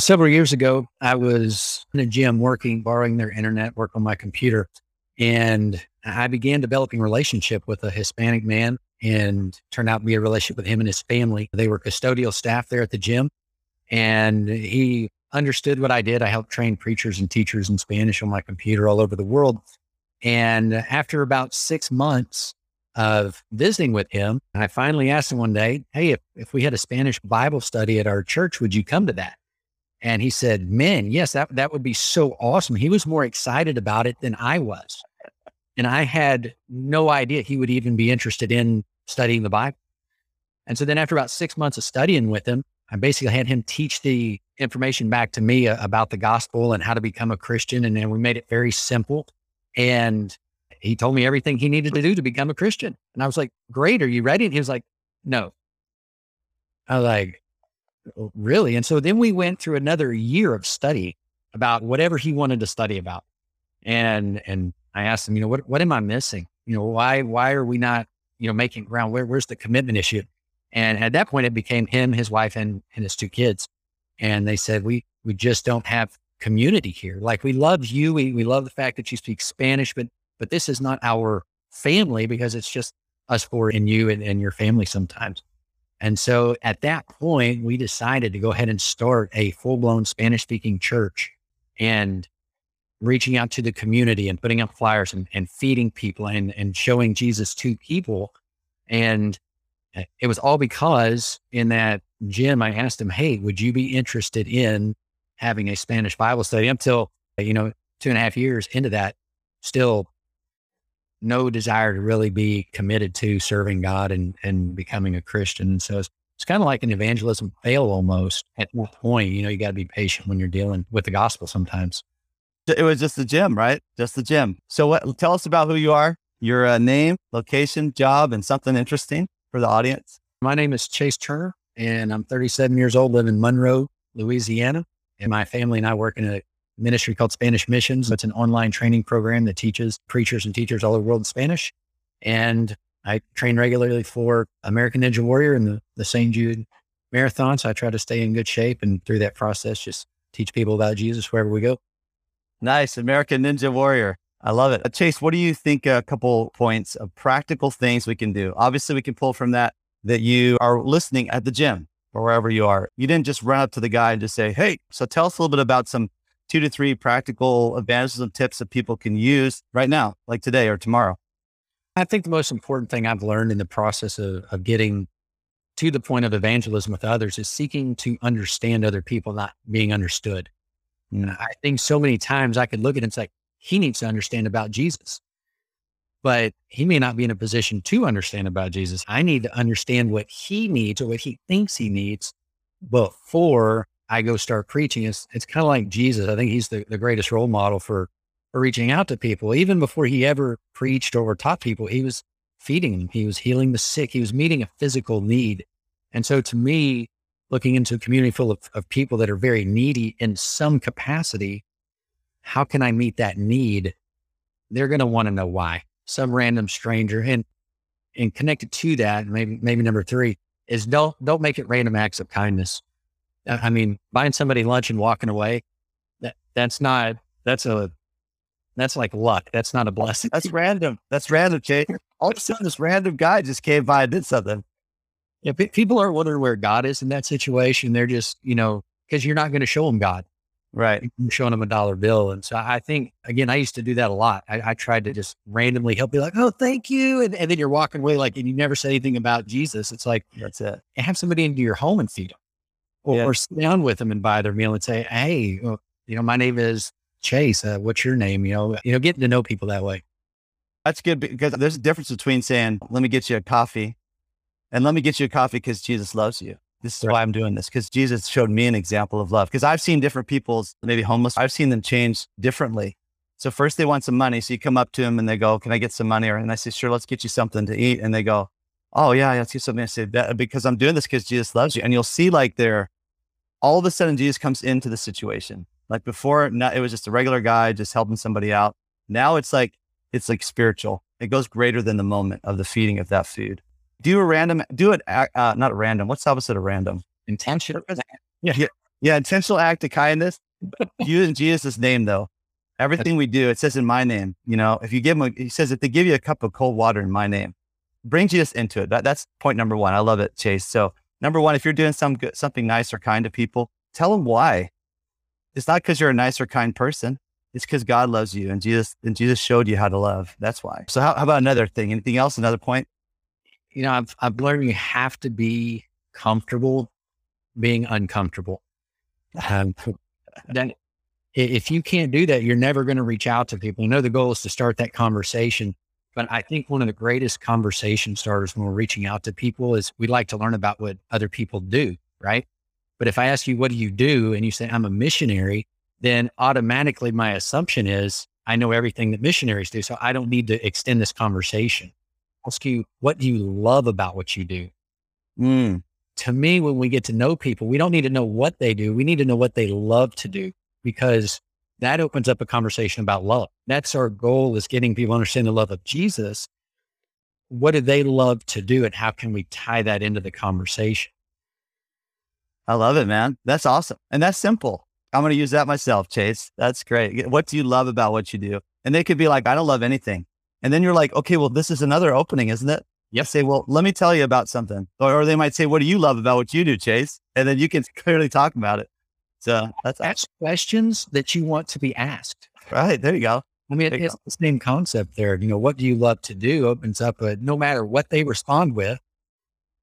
Several years ago, I was in a gym working, borrowing their internet, work on my computer. And I began developing relationship with a Hispanic man and turned out to be a relationship with him and his family. They were custodial staff there at the gym. And he understood what I did. I helped train preachers and teachers in Spanish on my computer all over the world. And after about six months of visiting with him, I finally asked him one day, Hey, if, if we had a Spanish Bible study at our church, would you come to that? And he said, Man, yes, that, that would be so awesome. He was more excited about it than I was. And I had no idea he would even be interested in studying the Bible. And so then after about six months of studying with him, I basically had him teach the information back to me uh, about the gospel and how to become a Christian. And then we made it very simple. And he told me everything he needed to do to become a Christian. And I was like, Great, are you ready? And he was like, No. I was like, Oh, really? And so then we went through another year of study about whatever he wanted to study about. And and I asked him, you know, what what am I missing? You know, why why are we not, you know, making ground? Where where's the commitment issue? And at that point, it became him, his wife, and and his two kids. And they said, we we just don't have community here. Like we love you, we we love the fact that you speak Spanish, but but this is not our family because it's just us four and you and, and your family sometimes. And so at that point, we decided to go ahead and start a full blown Spanish speaking church and reaching out to the community and putting up flyers and, and feeding people and, and showing Jesus to people. And uh, it was all because in that gym, I asked him, Hey, would you be interested in having a Spanish Bible study? Until, you know, two and a half years into that, still no desire to really be committed to serving God and, and becoming a Christian. And so it's, it's kind of like an evangelism fail almost at that point. You know, you got to be patient when you're dealing with the gospel sometimes. It was just the gym, right? Just the gym. So what, tell us about who you are, your uh, name, location, job, and something interesting for the audience. My name is Chase Turner and I'm 37 years old, live in Monroe, Louisiana. And my family and I work in a ministry called Spanish Missions. It's an online training program that teaches preachers and teachers all over the world in Spanish. And I train regularly for American Ninja Warrior and the, the St. Jude Marathon. So I try to stay in good shape and through that process, just teach people about Jesus wherever we go. Nice. American Ninja Warrior. I love it. Uh, Chase, what do you think a couple points of practical things we can do? Obviously, we can pull from that that you are listening at the gym or wherever you are. You didn't just run up to the guy and just say, Hey, so tell us a little bit about some two to three practical advantages and tips that people can use right now, like today or tomorrow. I think the most important thing I've learned in the process of, of getting to the point of evangelism with others is seeking to understand other people, not being understood. Mm. I think so many times I could look at it and say, he needs to understand about Jesus. But he may not be in a position to understand about Jesus. I need to understand what he needs or what he thinks he needs before I go start preaching. It's, it's kind of like Jesus. I think he's the, the greatest role model for, for reaching out to people. Even before he ever preached or taught people, he was feeding them, he was healing the sick, he was meeting a physical need. And so to me, looking into a community full of, of people that are very needy in some capacity, how can I meet that need? They're going to want to know why. Some random stranger and and connected to that, maybe maybe number three is don't don't make it random acts of kindness. I mean, buying somebody lunch and walking away, that that's not that's a that's like luck. That's not a blessing. That's random. That's random, Jay. All of a sudden, this random guy just came by and did something. Yeah, people are wondering where God is in that situation. They're just, you know, because you're not going to show them God. Right. You're showing them a dollar bill. And so I think, again, I used to do that a lot. I, I tried to just randomly help you, like, oh, thank you. And, and, then you're walking away like, and you never say anything about Jesus. It's like, that's it. Have somebody into your home and feed them or, yeah. or sit down with them and buy their meal and say, hey, you know, my name is Chase. Uh, what's your name? You know, you know, getting to know people that way. That's good because there's a difference between saying, let me get you a coffee and let me get you a coffee because Jesus loves you. This is right. why I'm doing this because Jesus showed me an example of love. Because I've seen different people's, maybe homeless, I've seen them change differently. So first they want some money. So you come up to them and they go, Can I get some money? Or, and I say, Sure, let's get you something to eat. And they go, Oh, yeah, let's get something. I say, Because I'm doing this because Jesus loves you. And you'll see like they're, all of a sudden, Jesus comes into the situation. Like before, not, it was just a regular guy just helping somebody out. Now it's like, it's like spiritual. It goes greater than the moment of the feeding of that food do a random, do it, uh, not random. What's the opposite of random? Intentional. Yeah. yeah. Yeah, intentional act of kindness. in Jesus' name, though. Everything we do, it says in my name. You know, if you give them, a, he says, if they give you a cup of cold water in my name, bring Jesus into it. That, that's point number one. I love it, Chase. So, number one, if you're doing some good, something nice or kind to people, tell them why. It's not because you're a nice or kind person. It's because God loves you and Jesus and Jesus showed you how to love. That's why. So, how, how about another thing? Anything else? Another point? You know, I've I've learned you have to be comfortable being uncomfortable. Um, then if you can't do that, you're never going to reach out to people. You know the goal is to start that conversation, but I think one of the greatest conversation starters when we're reaching out to people is we like to learn about what other people do, right? But if I ask you, what do you do? And you say, I'm a missionary, then automatically my assumption is I know everything that missionaries do. So I don't need to extend this conversation. I'll Ask you, what do you love about what you do? Mm. To me, when we get to know people, we don't need to know what they do. We need to know what they love to do because that opens up a conversation about love. That's our goal is getting people to understand the love of Jesus. What do they love to do and how can we tie that into the conversation? I love it, man. That's awesome. And that's simple. I'm going to use that myself, Chase. That's great. What do you love about what you do? And they could be like, I don't love anything. And then you're like, okay, well, this is another opening, isn't it? Yep. Say, well, let me tell you about something. Or, or, they might say, what do you love about what you do, Chase? And then you can clearly talk about it. So that's ask questions that you want to be asked. Right. There you go. I mean, it's the same concept there. You know, what do you love to do opens up a, no matter what they respond with.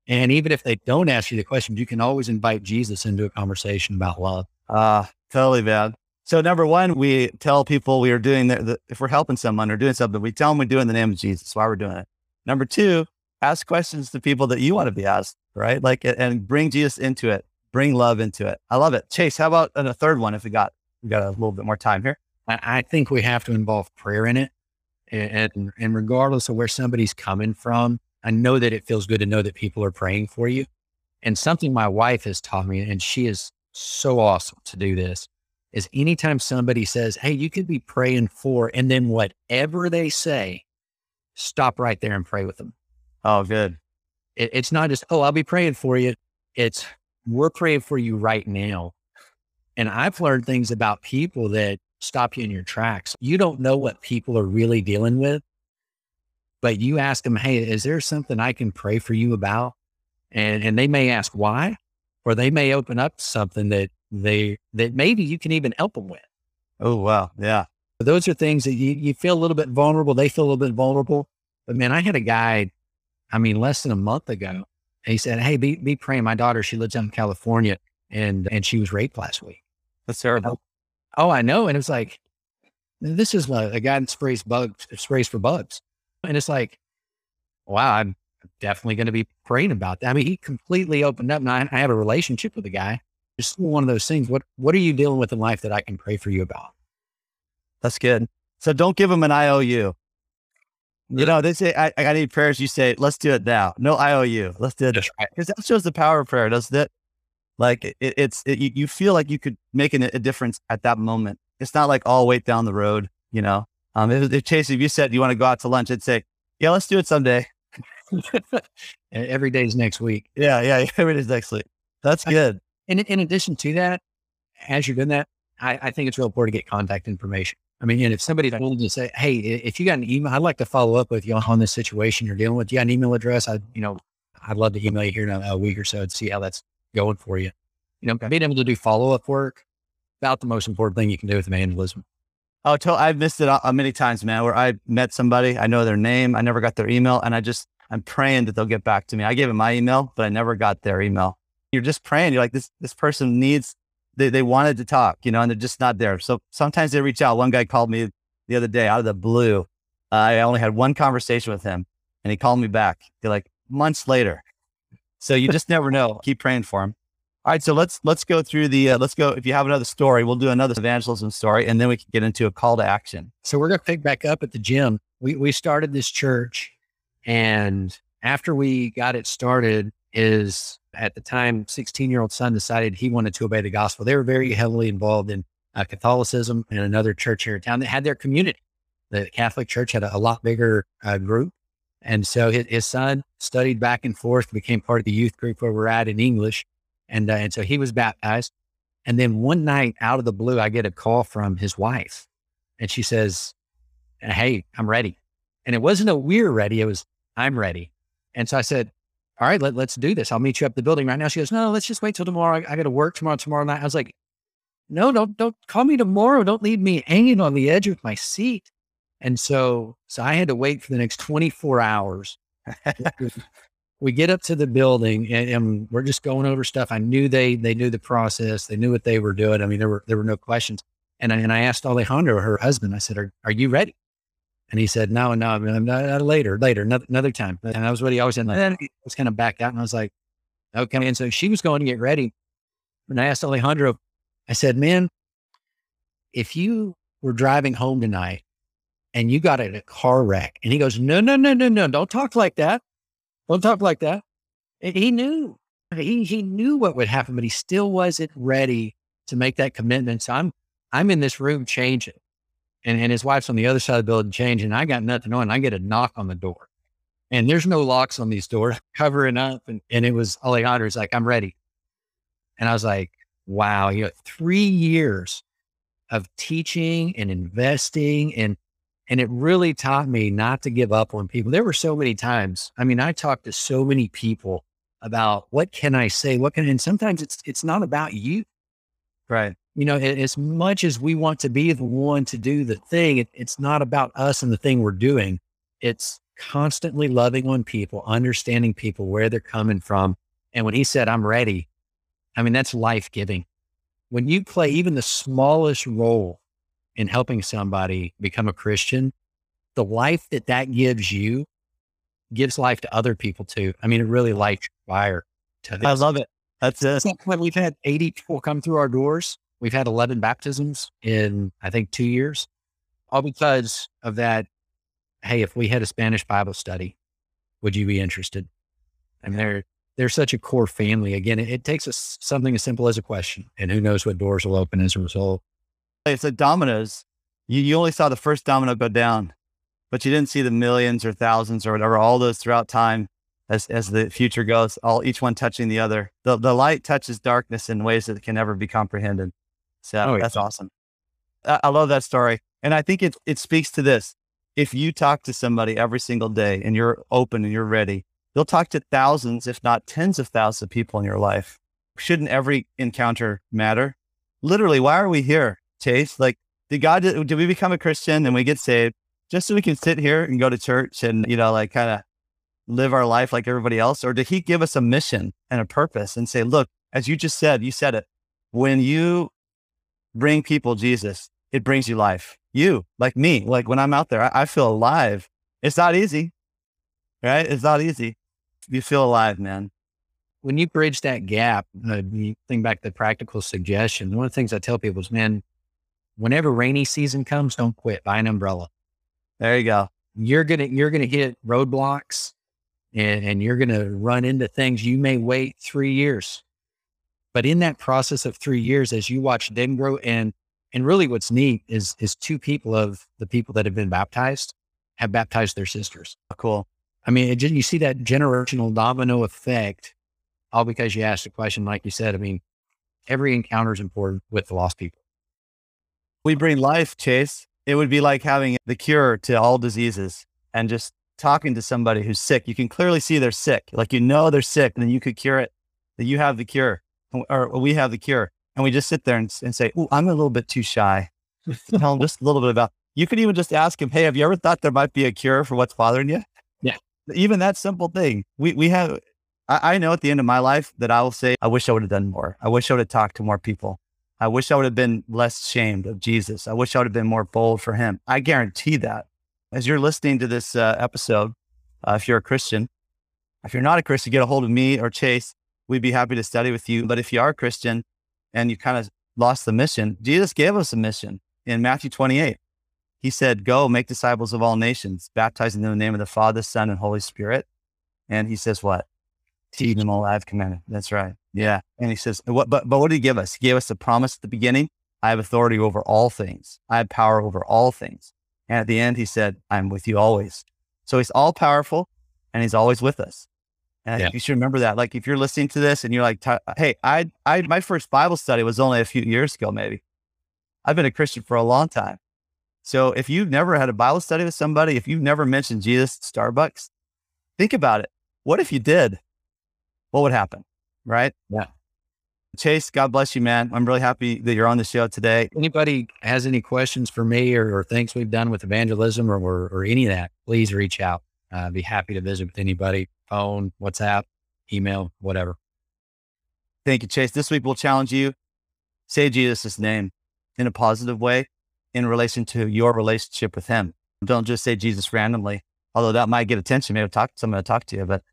And even if they don't ask you the question, you can always invite Jesus into a conversation about love. Ah, uh, totally, man. So number one, we tell people we are doing the, the, if we're helping someone or doing something, we tell them we do in the name of Jesus. Why we're doing it. Number two, ask questions to people that you want to be asked, right? Like, and bring Jesus into it bring love into it. I love it. Chase, how about a third one if we got we got a little bit more time here? I, think we have to involve prayer in it. And, and regardless of where somebody's coming from, I know that it feels good to know that people are praying for you. And something my wife has taught me, and she is so awesome to do this, is anytime somebody says, Hey, you could be praying for, and then whatever they say, stop right there and pray with them. Oh, good. It, it's not just, Oh, I'll be praying for you. It's, we're praying for you right now. And I've learned things about people that stop you in your tracks. You don't know what people are really dealing with, but you ask them, Hey, is there something I can pray for you about? And, and they may ask why, or they may open up something that they, that maybe you can even help them with. Oh, wow. Yeah. Those are things that you, you feel a little bit vulnerable. They feel a little bit vulnerable. But man, I had a guy, I mean, less than a month ago he said, Hey, be, be praying. My daughter, she lives out in California and, and she was raped last week. That's terrible. Oh, I know. And it was like, this is a, a guy that sprays bugs, sprays for bugs. And it's like, wow, I'm definitely going to be praying about that. I mean, he completely opened up. and I, I have a relationship with the guy. It's one of those things. What, what are you dealing with in life that I can pray for you about? That's good. So don't give him an IOU. You know, they say, I, I need prayers. You say, let's do it now. No IOU. Let's do it. Because right. that shows the power of prayer, doesn't it? Like it, it's, it, you, feel like you could make an, a difference at that moment. It's not like all wait down the road, you know? Um, if, if Chase, if you said you want to go out to lunch, I'd say, yeah, let's do it someday. every day's next week. Yeah. Yeah. Every day's next week. That's good. In, in addition to that, as you're doing that, I, I think it's real important to get contact information. I mean, and if somebody's willing to say, "Hey, if you got an email, I'd like to follow up with you on this situation you're dealing with. You got an email address? I, you know, I'd love to email you here in a, week or so and see how that's going for you. You know, being able to do follow up work about the most important thing you can do with evangelism. Oh, to, I've missed it uh, many times, man. Where I met somebody, I know their name, I never got their email, and I just I'm praying that they'll get back to me. I gave them my email, but I never got their email. You're just praying. You're like this this person needs they, they wanted to talk, you know, and they're just not there. So sometimes they reach out. One guy called me the other day out of the blue. I only had one conversation with him and he called me back like months later. So you just never know. Keep praying for him. All right. So let's, let's go through the, uh, let's go. If you have another story, we'll do another evangelism story and then we can get into a call to action. So we're going to pick back up at the gym. We, we started this church and after we got it started is at the time 16 year old son decided he wanted to obey the gospel. They were very heavily involved in uh, Catholicism and another church here in town that had their community. The Catholic Church had a, a lot bigger uh, group. And so his, his, son studied back and forth, became part of the youth group where we're at in English. And, uh, and so he was baptized. And then one night out of the blue, I get a call from his wife and she says, Hey, I'm ready. And it wasn't a we're ready. It was, I'm ready. And so I said, all right, let, let's do this. I'll meet you up the building right now. She goes, no, let's just wait till tomorrow. I, I got to work tomorrow, tomorrow night. I was like, no, don't, don't call me tomorrow. Don't leave me hanging on the edge of my seat. And so, so I had to wait for the next 24 hours. we get up to the building and, and, we're just going over stuff. I knew they, they knew the process. They knew what they were doing. I mean, there were, there were no questions. And I, and I asked Alejandro, her husband, I said, are, are you ready? And he said, no, no, not, later, later, another, another time. And that was what he always said. And then he was kind of back out and I was like, okay. And so she was going to get ready. And I asked Alejandro, I said, man, if you were driving home tonight and you got in a car wreck and he goes, no, no, no, no, no, don't talk like that. Don't talk like that. And he knew, he, he knew what would happen, but he still wasn't ready to make that commitment. So I'm, I'm in this room changing and, and his wife's on the other side of the building changing. I got nothing on. I get a knock on the door and there's no locks on these doors covering up. And, and it was Alejandro's like, I'm ready. And I was like, wow, you know, three years of teaching and investing and and it really taught me not to give up on people. There were so many times. I mean, I talked to so many people about what can I say? What can and sometimes it's it's not about you. Right. You know, as much as we want to be the one to do the thing, it, it's not about us and the thing we're doing. It's constantly loving on people, understanding people, where they're coming from. And when he said, I'm ready, I mean, that's life giving when you play even the smallest role in helping somebody become a Christian, the life that that gives you gives life to other people too. I mean, it really lights fire to this. I love it. That's it. When we've had 80 people come through our doors, we've had 11 baptisms in, I think, two years, all because of that. Hey, if we had a Spanish Bible study, would you be interested? And there, they're such a core family. Again, it, it takes us something as simple as a question, and who knows what doors will open as a result. It's like dominoes. You, you only saw the first domino go down, but you didn't see the millions or thousands or whatever, all those throughout time as, as the future goes, all each one touching the other. The, the light touches darkness in ways that can never be comprehended. Oh, so oh, that's yeah. awesome. I, I love that story. And I think it, it speaks to this. If you talk to somebody every single day and you're open and you're ready, You'll talk to thousands, if not tens of thousands of people in your life. Shouldn't every encounter matter? Literally, why are we here, Chase? Like, did God, did we become a Christian and we get saved just so we can sit here and go to church and, you know, like kind of live our life like everybody else? Or did he give us a mission and a purpose and say, look, as you just said, you said it, when you bring people Jesus, it brings you life. You, like me, like when I'm out there, I, I feel alive. It's not easy, right? It's not easy you feel alive, man. When you bridge that gap, uh, you think back to the practical suggestions. One of the things I tell people is, man, whenever rainy season comes, don't quit. Buy an umbrella. There you go. You're gonna you're gonna hit roadblocks, and and you're gonna run into things. You may wait three years, but in that process of three years, as you watch them grow, and and really, what's neat is is two people of the people that have been baptized have baptized their sisters. Oh, cool. I mean, it, you see that generational domino effect, all because you asked a question, like you said. I mean, every encounter is important with the lost people. We bring life, Chase. It would be like having the cure to all diseases and just talking to somebody who's sick. You can clearly see they're sick. Like, you know, they're sick and then you could cure it, that you have the cure or we have the cure. And we just sit there and, and say, Oh, I'm a little bit too shy. Tell them just a little bit about, you could even just ask him, Hey, have you ever thought there might be a cure for what's bothering you? Yeah even that simple thing. We we have I, I know at the end of my life that I will say, I wish I would have done more. I wish I would have talked to more people. I wish I would have been less ashamed of Jesus. I wish I would have been more bold for him. I guarantee that. As you're listening to this uh, episode, uh, if you're a Christian, if you're not a Christian, get a hold of me or Chase. We'd be happy to study with you. But if you are a Christian and you kind of lost the mission, Jesus gave us a mission in Matthew 28. He said, Go make disciples of all nations, baptizing them in the name of the Father, Son, and Holy Spirit. And he says, What? Teach them all I've commanded. That's right. Yeah. And he says, what, but, but what did he give us? He gave us the promise at the beginning I have authority over all things, I have power over all things. And at the end, he said, I'm with you always. So he's all powerful and he's always with us. And yeah. you should remember that. Like if you're listening to this and you're like, hey, I, I, my first Bible study was only a few years ago, maybe. I've been a Christian for a long time. So if you've never had a Bible study with somebody, if you've never mentioned Jesus at Starbucks, think about it. What if you did? What would happen? Right? Yeah. Chase, God bless you, man. I'm really happy that you're on the show today. Anybody has any questions for me or, or things we've done with evangelism or, or, or any of that, please reach out. Uh, I'd be happy to visit with anybody, phone, WhatsApp, email, whatever. Thank you, Chase. This week we'll challenge you. Say Jesus' name in a positive way in relation to your relationship with him. Don't just say Jesus randomly, although that might get attention. Maybe talk to someone to talk to you, but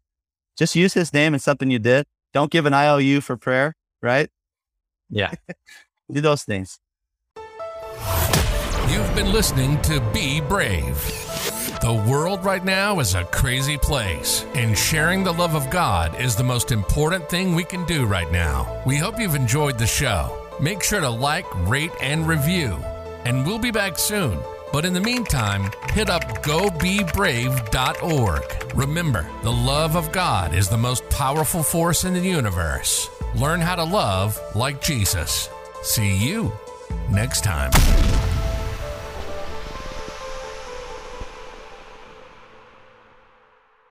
just use his name in something you did. Don't give an IOU for prayer, right? Yeah. Do those things. You've been listening to Be Brave. The world right now is a crazy place, and sharing the love of God is the most important thing we can do right now. We hope you've enjoyed the show. Make sure to like, rate, and review. And we'll be back soon. But in the meantime, hit up gobebrave.org. Remember, the love of God is the most powerful force in the universe. Learn how to love like Jesus. See you next time.